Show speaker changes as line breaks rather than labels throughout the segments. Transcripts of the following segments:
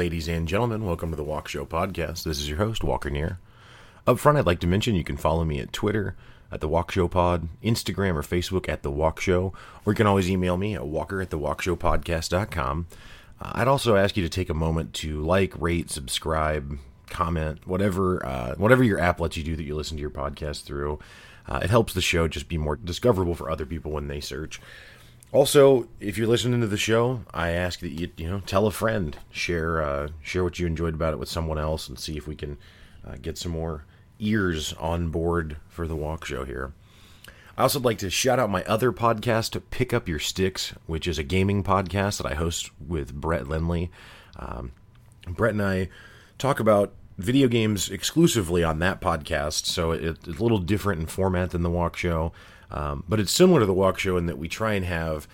ladies and gentlemen. Welcome to the Walk Show podcast. This is your host, Walker Neer. Up front, I'd like to mention you can follow me at Twitter at the Walk Show Pod, Instagram or Facebook at the Walk Show, or you can always email me at walker at the walkshowpodcast.com. Uh, I'd also ask you to take a moment to like, rate, subscribe, comment, whatever uh, whatever your app lets you do that you listen to your podcast through. Uh, it helps the show just be more discoverable for other people when they search. Also, if you're listening to the show, I ask that you you know tell a friend, share uh, share what you enjoyed about it with someone else, and see if we can uh, get some more ears on board for the walk show here. I also like to shout out my other podcast, Pick Up Your Sticks, which is a gaming podcast that I host with Brett Lindley. Um, Brett and I talk about video games exclusively on that podcast, so it, it's a little different in format than the walk show. Um, but it's similar to the walk show in that we try and have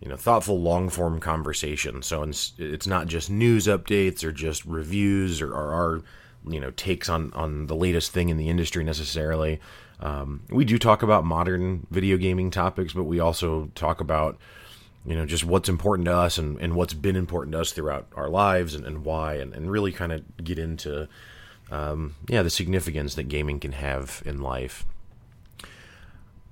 you know thoughtful long form conversation. So it's, not just news updates or just reviews or, or, our you know takes on on the latest thing in the industry necessarily. Um, we do talk about modern video gaming topics but we also talk about you know just what's important to us and, and what's been important to us throughout our lives and, and why and, and really kind of get into um, yeah the significance that gaming can have in life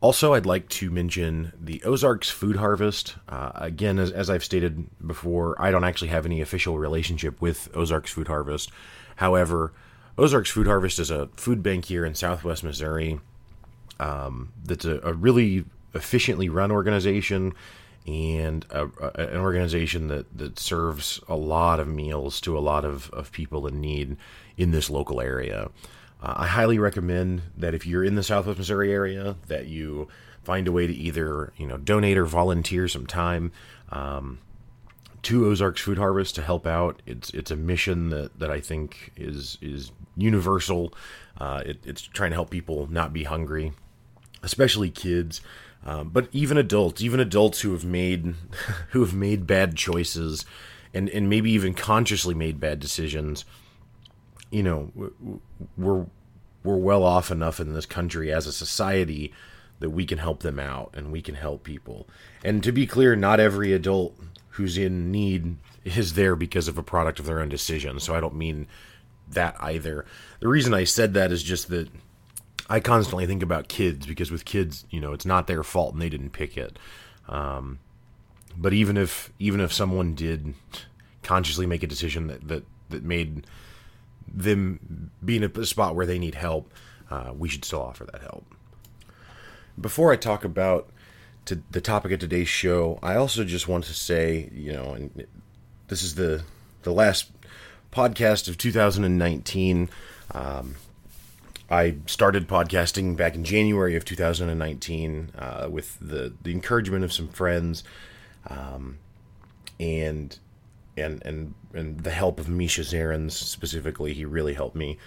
also, I'd like to mention the Ozarks Food Harvest. Uh, again, as, as, I've stated before, I don't actually have any official relationship with Ozarks Food Harvest. However, Ozarks Food Harvest is a food bank here in southwest Missouri um, that's a, a, really efficiently run organization and a, a, an organization that, that serves a lot of meals to a lot of, of people in need in this local area. Uh, I highly recommend that if you're in the Southwest Missouri area, that you find a way to either you know donate or volunteer some time um, to Ozarks Food Harvest to help out. It's it's a mission that, that I think is is universal. Uh, it, it's trying to help people not be hungry, especially kids. Um, but even adults, even adults who have made who have made bad choices, and and maybe even consciously made bad decisions, you know, we're we're well off enough in this country as a society that we can help them out and we can help people. And to be clear, not every adult who's in need is there because of a product of their own decision. So I don't mean that either. The reason I said that is just that I constantly think about kids because with kids, you know, it's not their fault and they didn't pick it. Um, but even if even if someone did consciously make a decision that that that made them being in a spot where they need help, uh, we should still offer that help. Before I talk about to the topic of today's show, I also just want to say, you know, and this is the the last podcast of 2019. Um, I started podcasting back in January of 2019 uh, with the the encouragement of some friends, um, and and and and the help of Misha Zarins specifically, he really helped me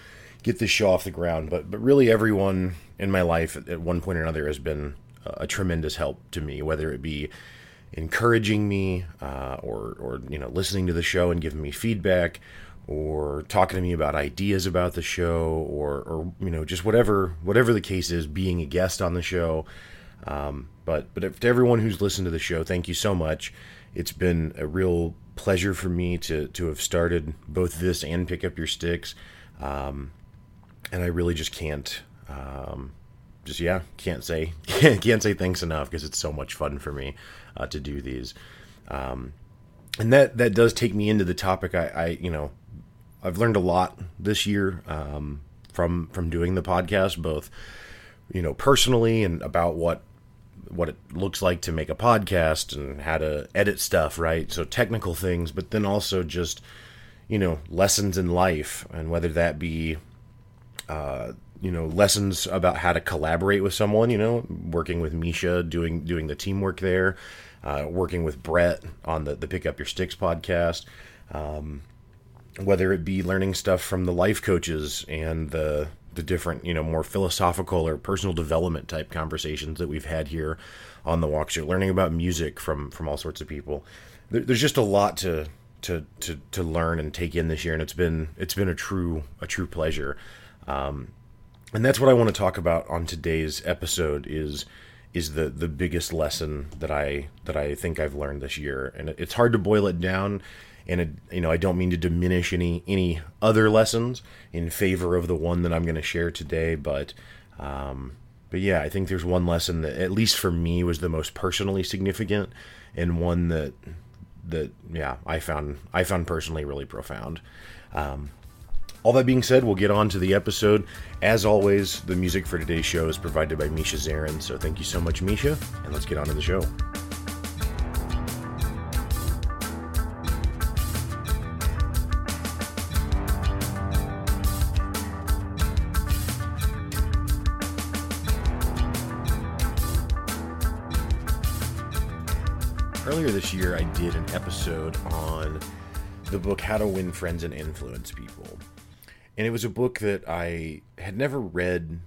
get this show off the ground. But but really, everyone in my life at one point or another has been a tremendous help to me, whether it be encouraging me uh, or or you know listening to the show and giving me feedback or talking to me about ideas about the show or or you know just whatever whatever the case is being a guest on the show um, but but to everyone who's listened to the show thank you so much it's been a real pleasure for me to to have started both this and pick up your sticks, um, and I really just can't. Um, just yeah, can't say can't say thanks enough because it's so much fun for me uh, to do these, um, and that that does take me into the topic. I, I you know I've learned a lot this year um, from from doing the podcast, both you know personally and about what what it looks like to make a podcast and how to edit stuff, right? So technical things, but then also just you know lessons in life, and whether that be uh, you know lessons about how to collaborate with someone, you know, working with Misha, doing doing the teamwork there, uh, working with Brett on the the Pick Up Your Sticks podcast. Um, whether it be learning stuff from the life coaches and the the different, you know, more philosophical or personal development type conversations that we've had here on the walk show, learning about music from from all sorts of people. There, there's just a lot to to to to learn and take in this year, and it's been it's been a true a true pleasure. Um, and that's what I want to talk about on today's episode is is the the biggest lesson that I that I think I've learned this year, and it's hard to boil it down and it, you know I don't mean to diminish any any other lessons in favor of the one that I'm going to share today, but um, but yeah, I think there's one lesson that at least for me was the most personally significant, and one that that yeah I found I found personally really profound. Um, all that being said, we'll get on to the episode. As always, the music for today's show is provided by Misha Zarin, so thank you so much, Misha, and let's get on to the show. Earlier this year, I did an episode on the book How to Win Friends and Influence People and it was a book that I had never read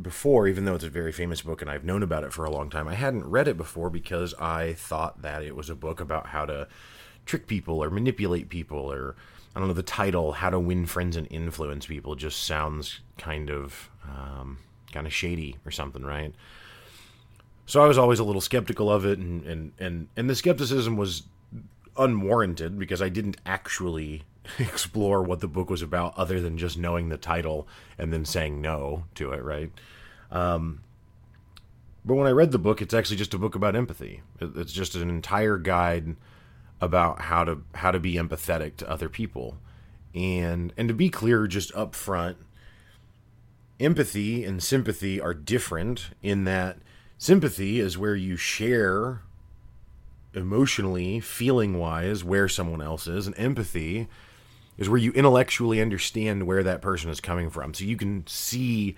before, even though it's a very famous book and I've known about it for a long time. I hadn't read it before because I thought that it was a book about how to trick people or manipulate people or I don't know the title "How to Win Friends and Influence People" just sounds kind of um, kind of shady or something, right? So I was always a little skeptical of it, and and and and the skepticism was unwarranted because I didn't actually explore what the book was about other than just knowing the title and then saying no to it, right? Um, but when I read the book, it's actually just a book about empathy. It's just an entire guide about how to how to be empathetic to other people. And and to be clear just up front, empathy and sympathy are different in that sympathy is where you share emotionally, feeling wise, where someone else is, and empathy is where you intellectually understand where that person is coming from. So you can see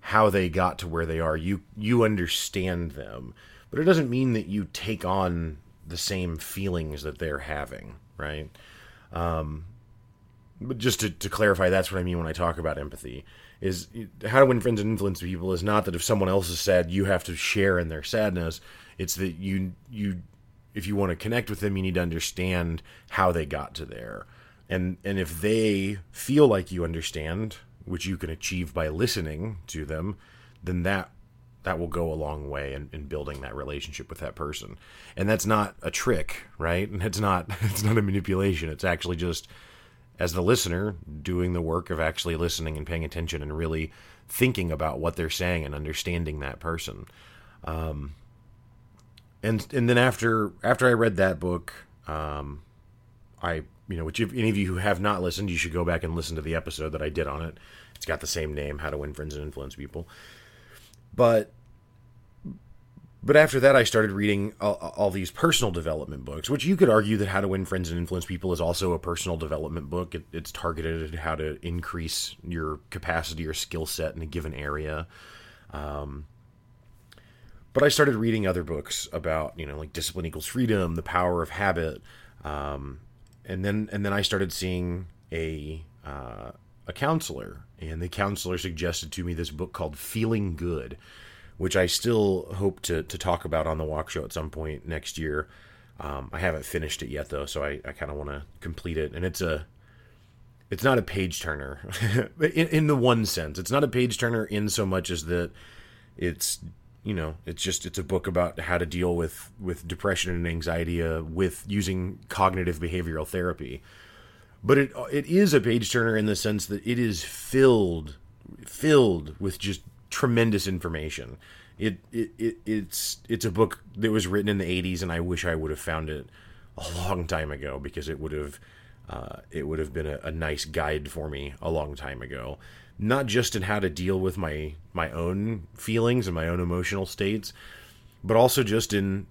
how they got to where they are. You you understand them. But it doesn't mean that you take on the same feelings that they're having, right? Um, but just to, to clarify, that's what I mean when I talk about empathy. Is how to win friends and influence people is not that if someone else is sad, you have to share in their sadness. It's that you you if you want to connect with them, you need to understand how they got to there. And and if they feel like you understand which you can achieve by listening to them then that that will go a long way in, in building that relationship with that person. And that's not a trick right? And it's not it's not a manipulation. It's actually just as the listener doing the work of actually listening and paying attention and really thinking about what they're saying and understanding that person um, and and then after after I read that book um, I you know, which if any of you who have not listened, you should go back and listen to the episode that I did on it. It's got the same name, How to Win Friends and Influence People. But but after that, I started reading all, all, these personal development books, which you could argue that How to Win Friends and Influence People is also a personal development book. It, it's targeted at how to increase your capacity or skill set in a given area. Um, but I started reading other books about, you know, like Discipline Equals Freedom, The Power of Habit, um, and then and then I started seeing a uh, a counselor, and the counselor suggested to me this book called Feeling Good, which I still hope to to talk about on the Walk Show at some point next year. Um, I haven't finished it yet though, so I, I kind of want to complete it. And it's a it's not a page turner in, in the one sense. It's not a page turner in so much as that it's you know it's just it's a book about how to deal with with depression and anxiety uh, with using cognitive behavioral therapy but it it is a page turner in the sense that it is filled filled with just tremendous information. It, it, it it's it's a book that was written in the 80s and I wish I would have found it a long time ago because it would have uh, it would have been a, a nice guide for me a long time ago. Not just in how to deal with my my own feelings and my own emotional states, but also just in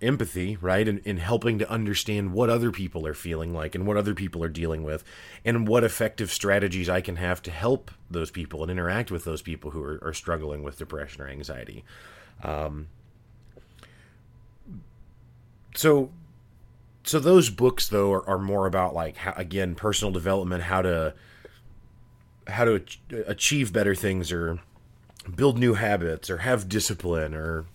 empathy, right? And in, in helping to understand what other people are feeling like and what other people are dealing with, and what effective strategies I can have to help those people and interact with those people who are, are struggling with depression or anxiety. Um, so, so those books though are, are more about like how, again personal development, how to how to achieve better things or build new habits or have discipline or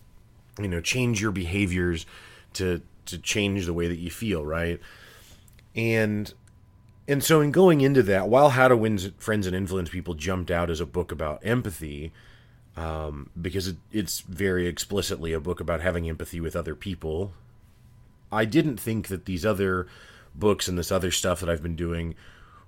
you know change your behaviors to to change the way that you feel right and and so in going into that while how to win friends and influence people jumped out as a book about empathy um, because it, it's very explicitly a book about having empathy with other people i didn't think that these other books and this other stuff that I've been doing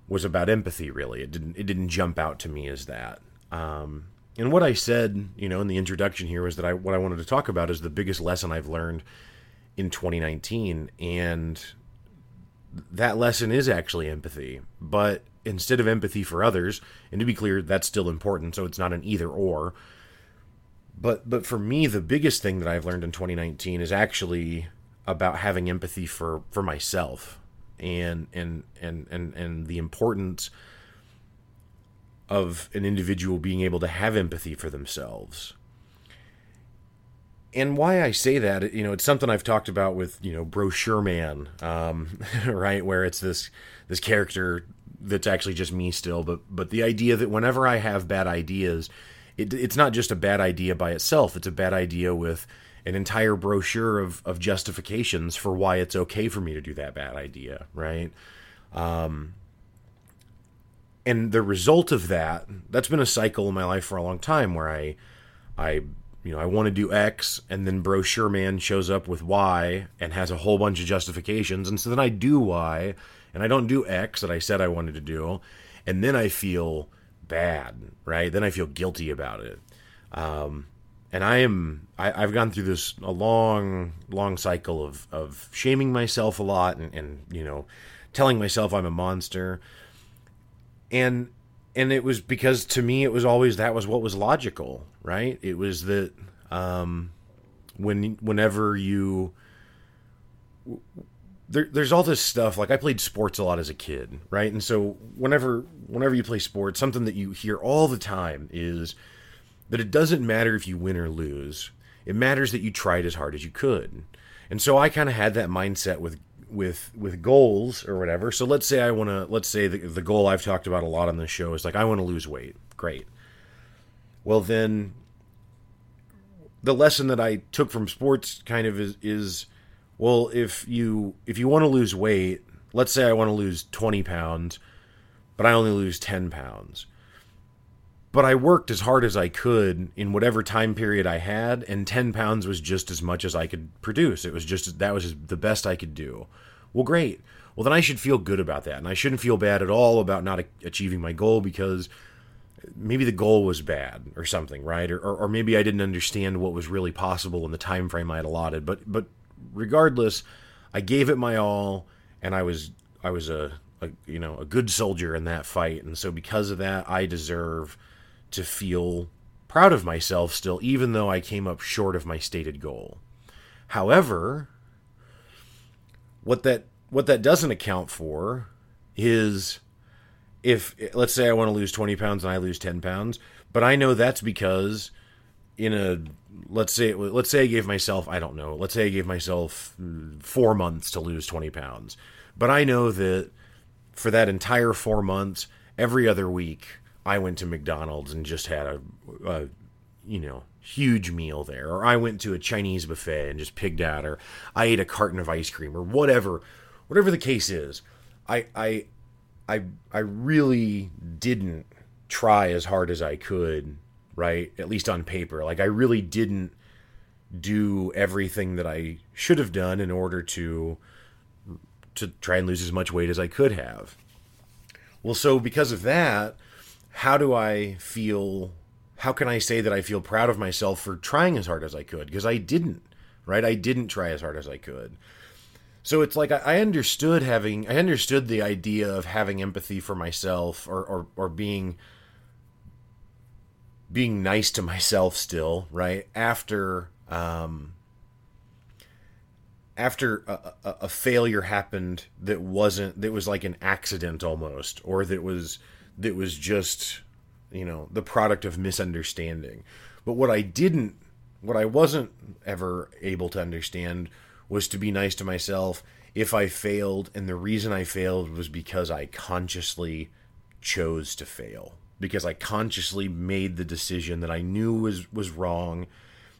was about empathy. Really, it didn't it didn't jump out to me as that. Um, and what I said, you know, in the introduction here was that I what I wanted to talk about is the biggest lesson I've learned in 2019, and that lesson is actually empathy. But instead of empathy for others, and to be clear, that's still important. So it's not an either or. But but for me, the biggest thing that I've learned in 2019 is actually about having empathy for for myself and and and and and the importance of an individual being able to have empathy for themselves. And why I say that, you know, it's something I've talked about with, you know, Brochure Man, um, right, where it's this this character that's actually just me still, but but the idea that whenever I have bad ideas, it, it's not just a bad idea by itself; it's a bad idea with an entire brochure of of justifications for why it's okay for me to do that bad idea, right? Um, and the result of that that's been a cycle in my life for a long time where i i you know i want to do x and then brochure man shows up with y and has a whole bunch of justifications and so then i do y and i don't do x that i said i wanted to do and then i feel bad right? Then i feel guilty about it. Um, and i am I, i've gone through this a long long cycle of of shaming myself a lot and, and you know telling myself i'm a monster and and it was because to me it was always that was what was logical right? It was that um when whenever you there, there's all this stuff like i played sports a lot as a kid right? And so whenever whenever you play sports something that you hear all the time is that it doesn't matter if you win or lose. It matters that you tried as hard as you could. And so i kind of had that mindset with with with goals or whatever. So let's say I want to let's say the, the goal I've talked about a lot on this show is like I want to lose weight. Great. Well then the lesson that I took from sports kind of is is well if you if you want to lose weight, let's say I want to lose 20 pounds, but I only lose 10 pounds. But I worked as hard as I could in whatever time period I had, and 10 pounds was just as much as I could produce. It was just, that was the best I could do. Well, great. Well, then I should feel good about that. And I shouldn't feel bad at all about not achieving my goal because maybe the goal was bad or something, right? Or, or, or maybe I didn't understand what was really possible in the time frame I had allotted. But, but regardless, I gave it my all and I was, I was a, a you know, a good soldier in that fight. And so because of that, I deserve to feel proud of myself still, even though I came up short of my stated goal. However, what that what that doesn't account for is if let's say I want to lose 20 pounds and I lose 10 pounds, but I know that's because in a let's say let's say I gave myself I don't know let's say I gave myself four months to lose 20 pounds, but I know that for that entire four months, every other week I went to McDonald's and just had a, a you know huge meal there. Or I went to a Chinese buffet and just pigged out or I ate a carton of ice cream or whatever whatever the case is. I I I I really didn't try as hard as I could right? At least on paper. Like I really didn't do everything that I should have done in order to to try and lose as much weight as I could have. Well so because of that how do I feel? How can I say that I feel proud of myself for trying as hard as I could? Because I didn't, right? I didn't try as hard as I could. So it's like I understood having, I understood the idea of having empathy for myself or, or, or being, being nice to myself still, right? After, um, after a, a, a, failure happened that wasn't that was like an accident almost or that was that was just, you know, the product of misunderstanding. But what I didn't, what I wasn't ever able to understand was to be nice to myself if I failed. And the reason I failed was because I consciously chose to fail. Because I consciously made the decision that I knew was, was wrong.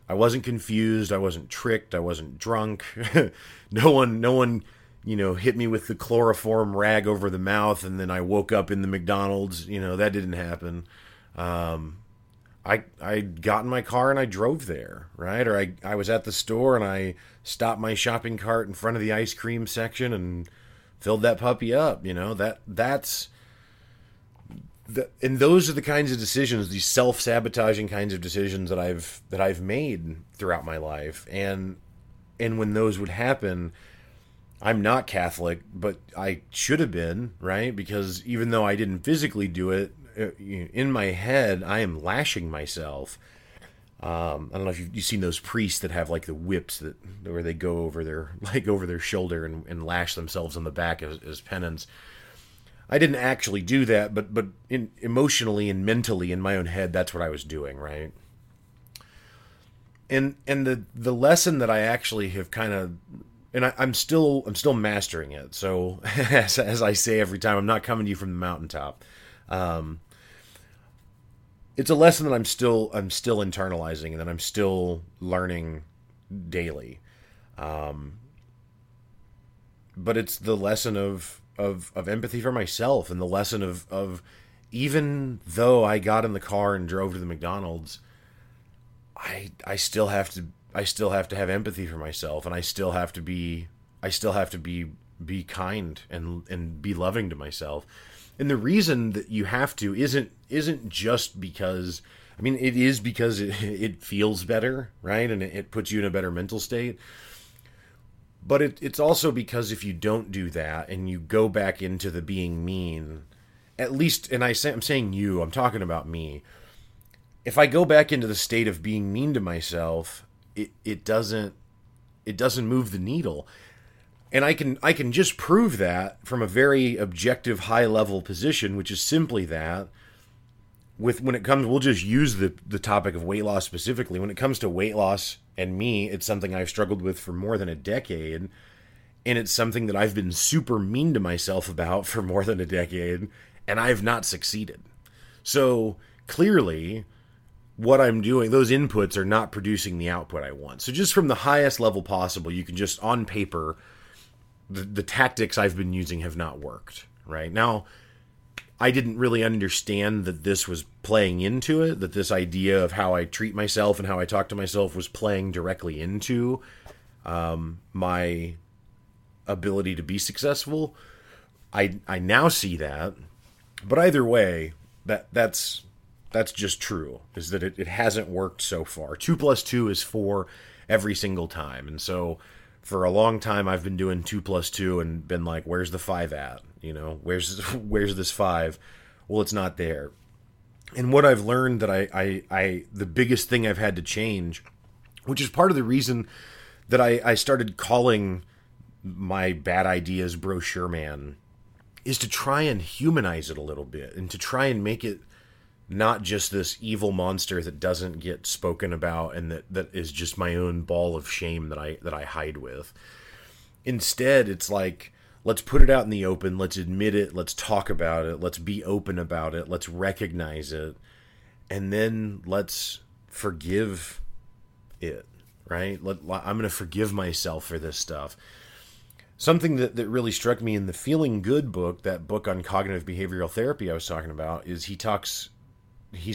I wasn't confused. I wasn't tricked. I wasn't drunk. no one, no one you know, hit me with the chloroform rag over the mouth, and then I woke up in the McDonald's. You know, that didn't happen. Um, I I got in my car and I drove there, right? Or I I was at the store and I stopped my shopping cart in front of the ice cream section and filled that puppy up. You know that that's. The, and those are the kinds of decisions, these self-sabotaging kinds of decisions that I've that I've made throughout my life, and and when those would happen, I'm not Catholic, but I should have been, right? Because even though I didn't physically do it, uh, in my head, I am lashing myself. Um, I don't know if you've, you've, seen those priests that have like the whips that where they go over their like over their shoulder and, and lash themselves on the back as, as penance. I didn't actually do that, but but in, emotionally and mentally in my own head, that's what I was doing, right? And and the the lesson that I actually have kind of and I, am still I'm still mastering it. So as, as I say every time, I'm not coming to you from the mountaintop. Um, it's a lesson that I'm still I'm still internalizing and that I'm still learning daily. Um, but it's the lesson of, of of empathy for myself and the lesson of of even though I got in the car and drove to the McDonald's, I I still have to I still have to have empathy for myself and I still have to be I still have to be be kind and and be loving to myself. And the reason that you have to isn't isn't just because I mean it is because it, it feels better, right? And it, it puts you in a better mental state. But it, it's also because if you don't do that and you go back into the being mean, at least, and I say, I'm saying you, I'm talking about me. If I go back into the state of being mean to myself, it it doesn't it doesn't move the needle. And i can i can just prove that from a very objective high level position which is simply that with when it comes we'll just use the the topic of weight loss specifically. When it comes to weight loss and me it's something i've struggled with for more than a decade. And it's something that i've been super mean to myself about for more than a decade. And i've not succeeded. So clearly what I'm doing, those inputs are not producing the output I want. So just from the highest level possible, you can just on paper, the, the tactics I've been using have not worked. Right now, I didn't really understand that this was playing into it. That this idea of how I treat myself and how I talk to myself was playing directly into um, my ability to be successful. I I now see that, but either way, that that's that's just true is that it, it hasn't worked so far. Two plus two is four every single time. And so for a long time i've been doing two plus two and been like where's the five at? You know where's where's this five? Well it's not there. And what i've learned that I, I i the biggest thing i've had to change which is part of the reason that i i started calling my bad ideas brochure man is to try and humanize it a little bit and to try and make it not just this evil monster that doesn't get spoken about and that, that is just my own ball of shame that I that I hide with. Instead, it's like let's put it out in the open, let's admit it, let's talk about it, let's be open about it, let's recognize it, and then let's forgive it, right? Let, I'm going to forgive myself for this stuff. Something that, that really struck me in the Feeling Good book, that book on cognitive behavioral therapy I was talking about, is he talks he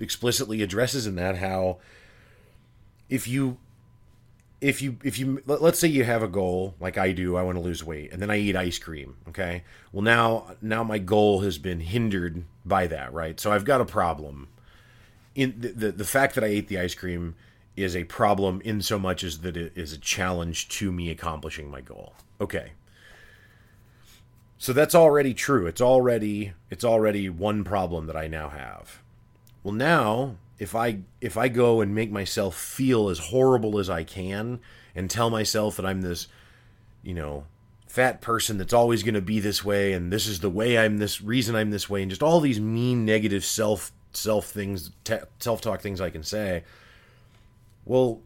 explicitly addresses in that how if you if you if you let's say you have a goal like I do I want to lose weight and then I eat ice cream okay? Well now now my goal has been hindered by that right? So I've got a problem. In the the, the fact that I ate the ice cream is a problem in so much as that it is a challenge to me accomplishing my goal okay? So that's already true. It's already it's already one problem that I now have well, now if I if I go and make myself feel as horrible as I can and tell myself that I'm this, you know, fat person that's always going to be this way and this is the way I'm this reason I'm this way and just all these mean negative self self things self-talk things I can say. Well,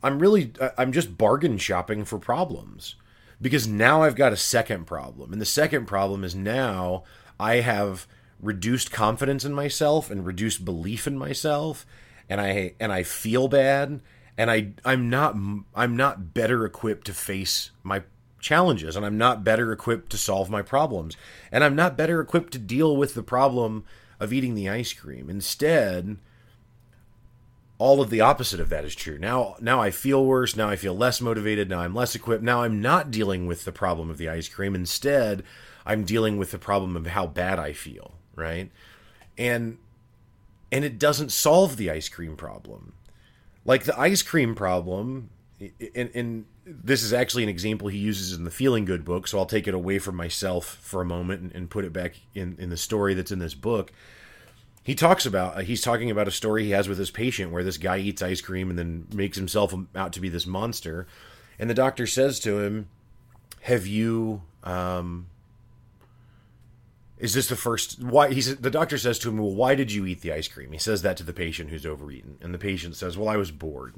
I'm really I'm just bargain shopping for problems because now I've got a second problem. And the second problem is now I have reduced confidence in myself and reduced belief in myself and I and I feel bad and I I'm not I'm not better equipped to face my challenges and I'm not better equipped to solve my problems and I'm not better equipped to deal with the problem of eating the ice cream instead all of the opposite of that is true. Now now I feel worse, now I feel less motivated, now I'm less equipped. Now I'm not dealing with the problem of the ice cream. Instead, I'm dealing with the problem of how bad I feel, right? And and it doesn't solve the ice cream problem. Like the ice cream problem and, and this is actually an example he uses in the Feeling Good book, so I'll take it away from myself for a moment and, and put it back in, in the story that's in this book he talks about uh, he's talking about a story he has with his patient where this guy eats ice cream and then makes himself out to be this monster and the doctor says to him have you um is this the first why he said the doctor says to him well why did you eat the ice cream he says that to the patient who's overeaten and the patient says well i was bored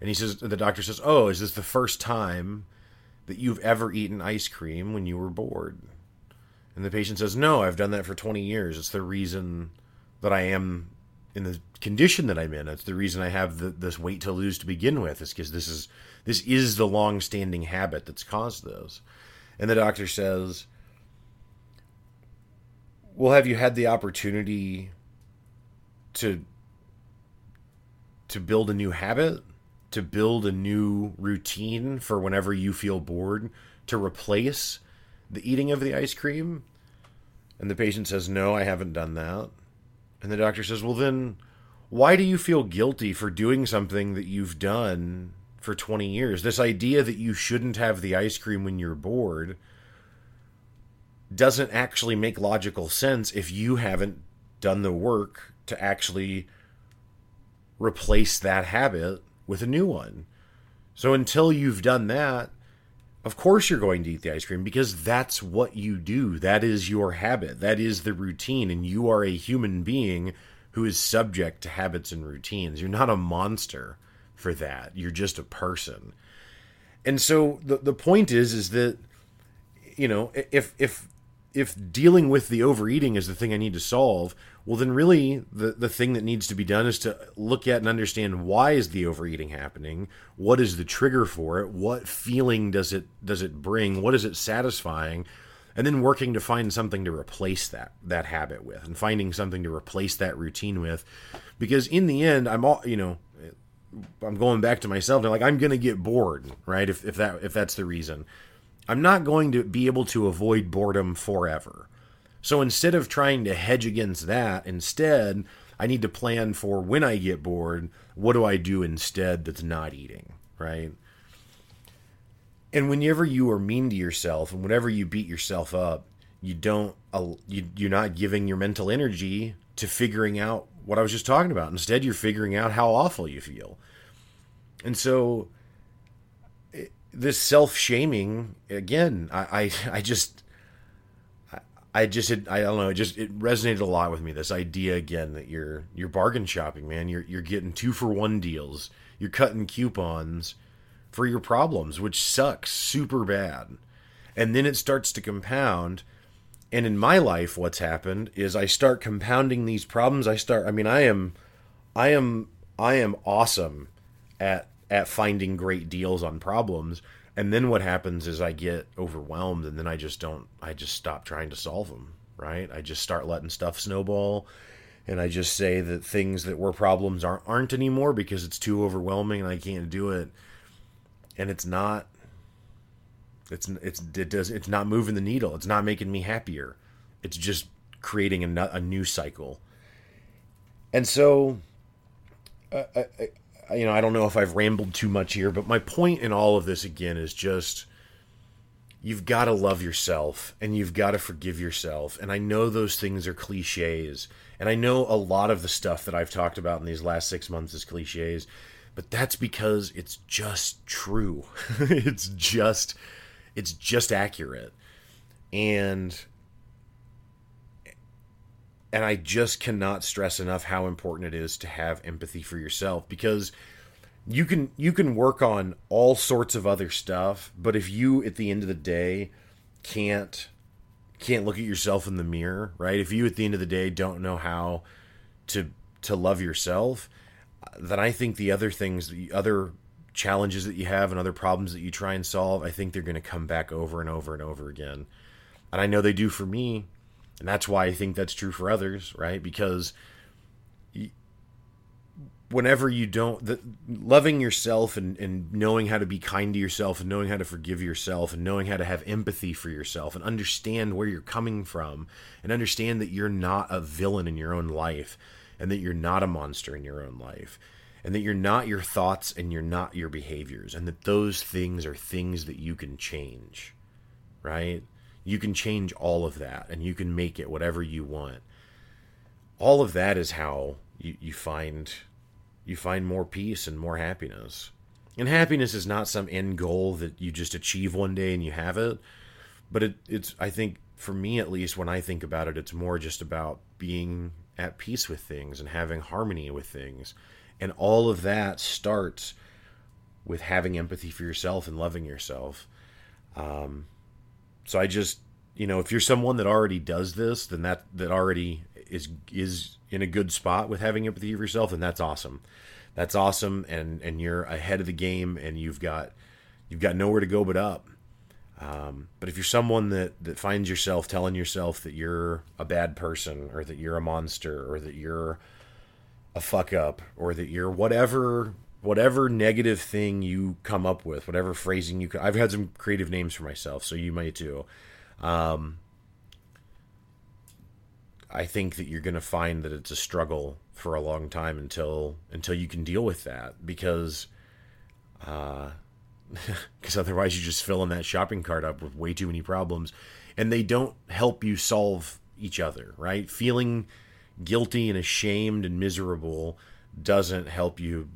and he says the doctor says oh is this the first time that you've ever eaten ice cream when you were bored and the patient says no i've done that for 20 years it's the reason that I am in the condition that I'm in. it's the reason I have the, this weight to lose to begin with. Is because this is this is the long-standing habit that's caused those. And the doctor says, "Well, have you had the opportunity to to build a new habit, to build a new routine for whenever you feel bored, to replace the eating of the ice cream?" And the patient says, "No, I haven't done that." And the doctor says, Well, then why do you feel guilty for doing something that you've done for 20 years? This idea that you shouldn't have the ice cream when you're bored doesn't actually make logical sense if you haven't done the work to actually replace that habit with a new one. So until you've done that, of course you're going to eat the ice cream because that's what you do. That is your habit. That is the routine. And you are a human being who is subject to habits and routines. You're not a monster for that. You're just a person. And so the the point is is that you know, if if if dealing with the overeating is the thing I need to solve, well then really the the thing that needs to be done is to look at and understand why is the overeating happening? What is the trigger for it? What feeling does it does it bring? What is it satisfying? And then working to find something to replace that that habit with and finding something to replace that routine with. Because in the end i'm all you know i'm going back to myself. And like i'm gonna get bored right? If, if that if that's the reason i'm not going to be able to avoid boredom forever so instead of trying to hedge against that, instead, I need to plan for when I get bored, what do I do instead that's not eating, right? And whenever you are mean to yourself and whenever you beat yourself up, you don't you you're not giving your mental energy to figuring out what I was just talking about. Instead, you're figuring out how awful you feel. And so this self-shaming again, I I, I just I just it, I don't know it just it resonated a lot with me this idea again that you're you're bargain shopping man. You're you're getting two for one deals. You're cutting coupons for your problems which sucks super bad. And then it starts to compound. And in my life what's happened is I start compounding these problems. I start I mean I am I am I am awesome at at finding great deals on problems and then what happens is I get overwhelmed and then I just don't I just stop trying to solve them, right? I just start letting stuff snowball and I just say that things that were problems aren't aren't anymore because it's too overwhelming and I can't do it. And it's not it's it's it does it's not moving the needle. It's not making me happier. It's just creating a, a new cycle. And so uh, I, you know, I don't know if I've rambled too much here, but my point in all of this again is just you've got to love yourself and you've got to forgive yourself. And I know those things are cliches. And I know a lot of the stuff that I've talked about in these last six months is cliches, but that's because it's just true. it's just it's just accurate. And and I just cannot stress enough how important it is to have empathy for yourself because you can you can work on all sorts of other stuff, but if you at the end of the day can't can't look at yourself in the mirror, right? If you at the end of the day don't know how to to love yourself, then I think the other things, the other challenges that you have and other problems that you try and solve, I think they're going to come back over and over and over again. And I know they do for me and that's why I think that's true for others, right? Because whenever you don't the, loving yourself and, and knowing how to be kind to yourself and knowing how to forgive yourself and knowing how to have empathy for yourself and understand where you're coming from and understand that you're not a villain in your own life and that you're not a monster in your own life and that you're not your thoughts and you're not your behaviors and that those things are things that you can change right you can change all of that and you can make it whatever you want all of that is how you, you find you find more peace and more happiness. And happiness is not some end goal that you just achieve one day and you have it. But it, it's, I think, for me at least, when I think about it, it's more just about being at peace with things and having harmony with things. And all of that starts with having empathy for yourself and loving yourself. Um, so I just, you know, if you're someone that already does this, then that that already is is in a good spot with having empathy for yourself, and that's awesome. That's awesome, and and you're ahead of the game, and you've got you've got nowhere to go but up. Um, but if you're someone that that finds yourself telling yourself that you're a bad person, or that you're a monster, or that you're a fuck up, or that you're whatever whatever negative thing you come up with, whatever phrasing you. I've had some creative names for myself, so you might too. Um, I think that you're going to find that it's a struggle for a long time until until you can deal with that because uh because otherwise you're just fill in that shopping cart up with way too many problems and they don't help you solve each other, right? Feeling guilty and ashamed and miserable doesn't help you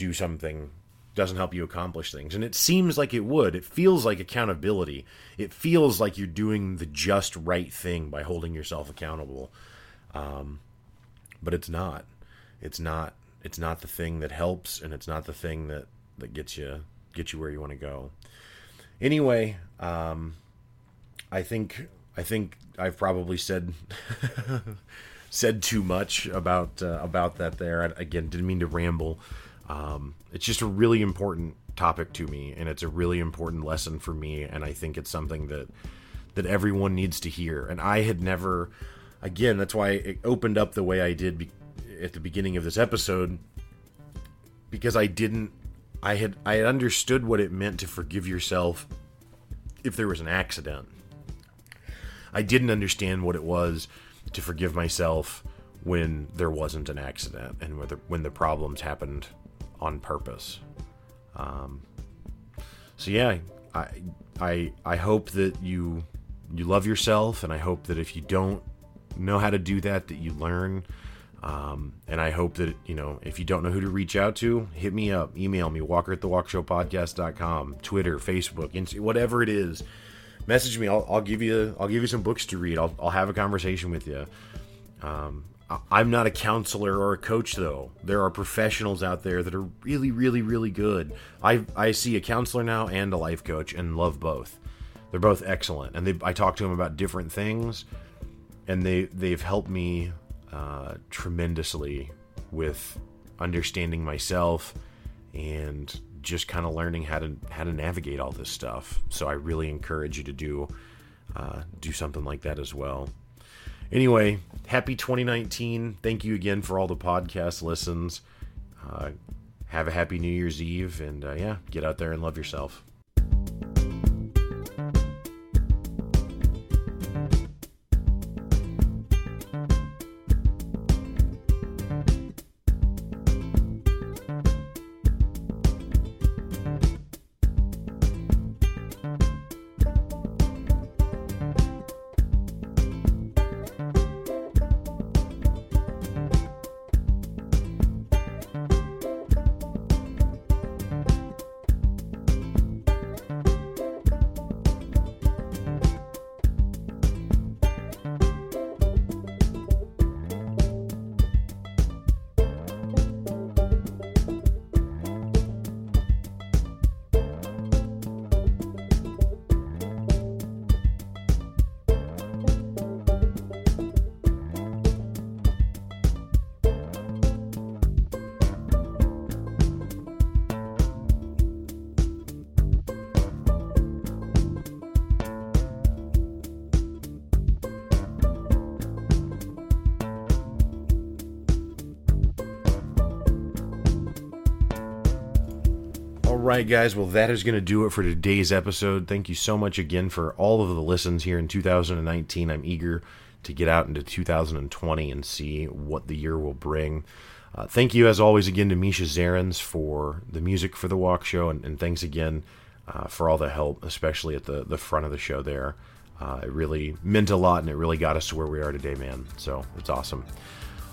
do something doesn't help you accomplish things. And it seems like it would. It feels like accountability. It feels like you're doing the just right thing by holding yourself accountable. Um, but it's not. It's not. It's not the thing that helps, and it's not the thing that that gets you gets you where you want to go. Anyway, um, I think I think I've probably said said too much about uh, about that. There again, didn't mean to ramble. Um, it's just a really important topic to me, and it's a really important lesson for me, and I think it's something that that everyone needs to hear. And I had never, again, that's why it opened up the way I did be- at the beginning of this episode, because I didn't, I had, I had understood what it meant to forgive yourself if there was an accident. I didn't understand what it was to forgive myself when there wasn't an accident and when the, when the problems happened on purpose. Um, so yeah, I I I hope that you you love yourself, and I hope that if you don't know how to do that, that you learn. Um, and I hope that, you know, if you don't know who to reach out to, hit me up, email me, walker at the walkshowpodcast.com, Twitter, Facebook, Insta, whatever it is. Message me. I'll, I'll give you, I'll give you some books to read. I'll, I'll have a conversation with you. Um, I'm not a counselor or a coach, though. There are professionals out there that are really, really, really good. I I see a counselor now and a life coach, and love both. They're both excellent, and they, I talk to them about different things, and they they've helped me uh, tremendously with understanding myself and just kind of learning how to how to navigate all this stuff. So I really encourage you to do uh, do something like that as well. Anyway, happy 2019. Thank you again for all the podcast listens. Uh, have a happy New Year's Eve, and uh, yeah, get out there and love yourself. Right, guys. Well, that is going to do it for today's episode. Thank you so much again for all of the listens here in 2019. I'm eager to get out into 2020 and see what the year will bring. Uh, thank you, as always, again to Misha Zarins for the music for the Walk Show, and, and thanks again uh, for all the help, especially at the, the front of the show there. Uh, it really meant a lot, and it really got us to where we are today, man. So it's awesome.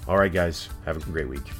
All right, guys, have a great week.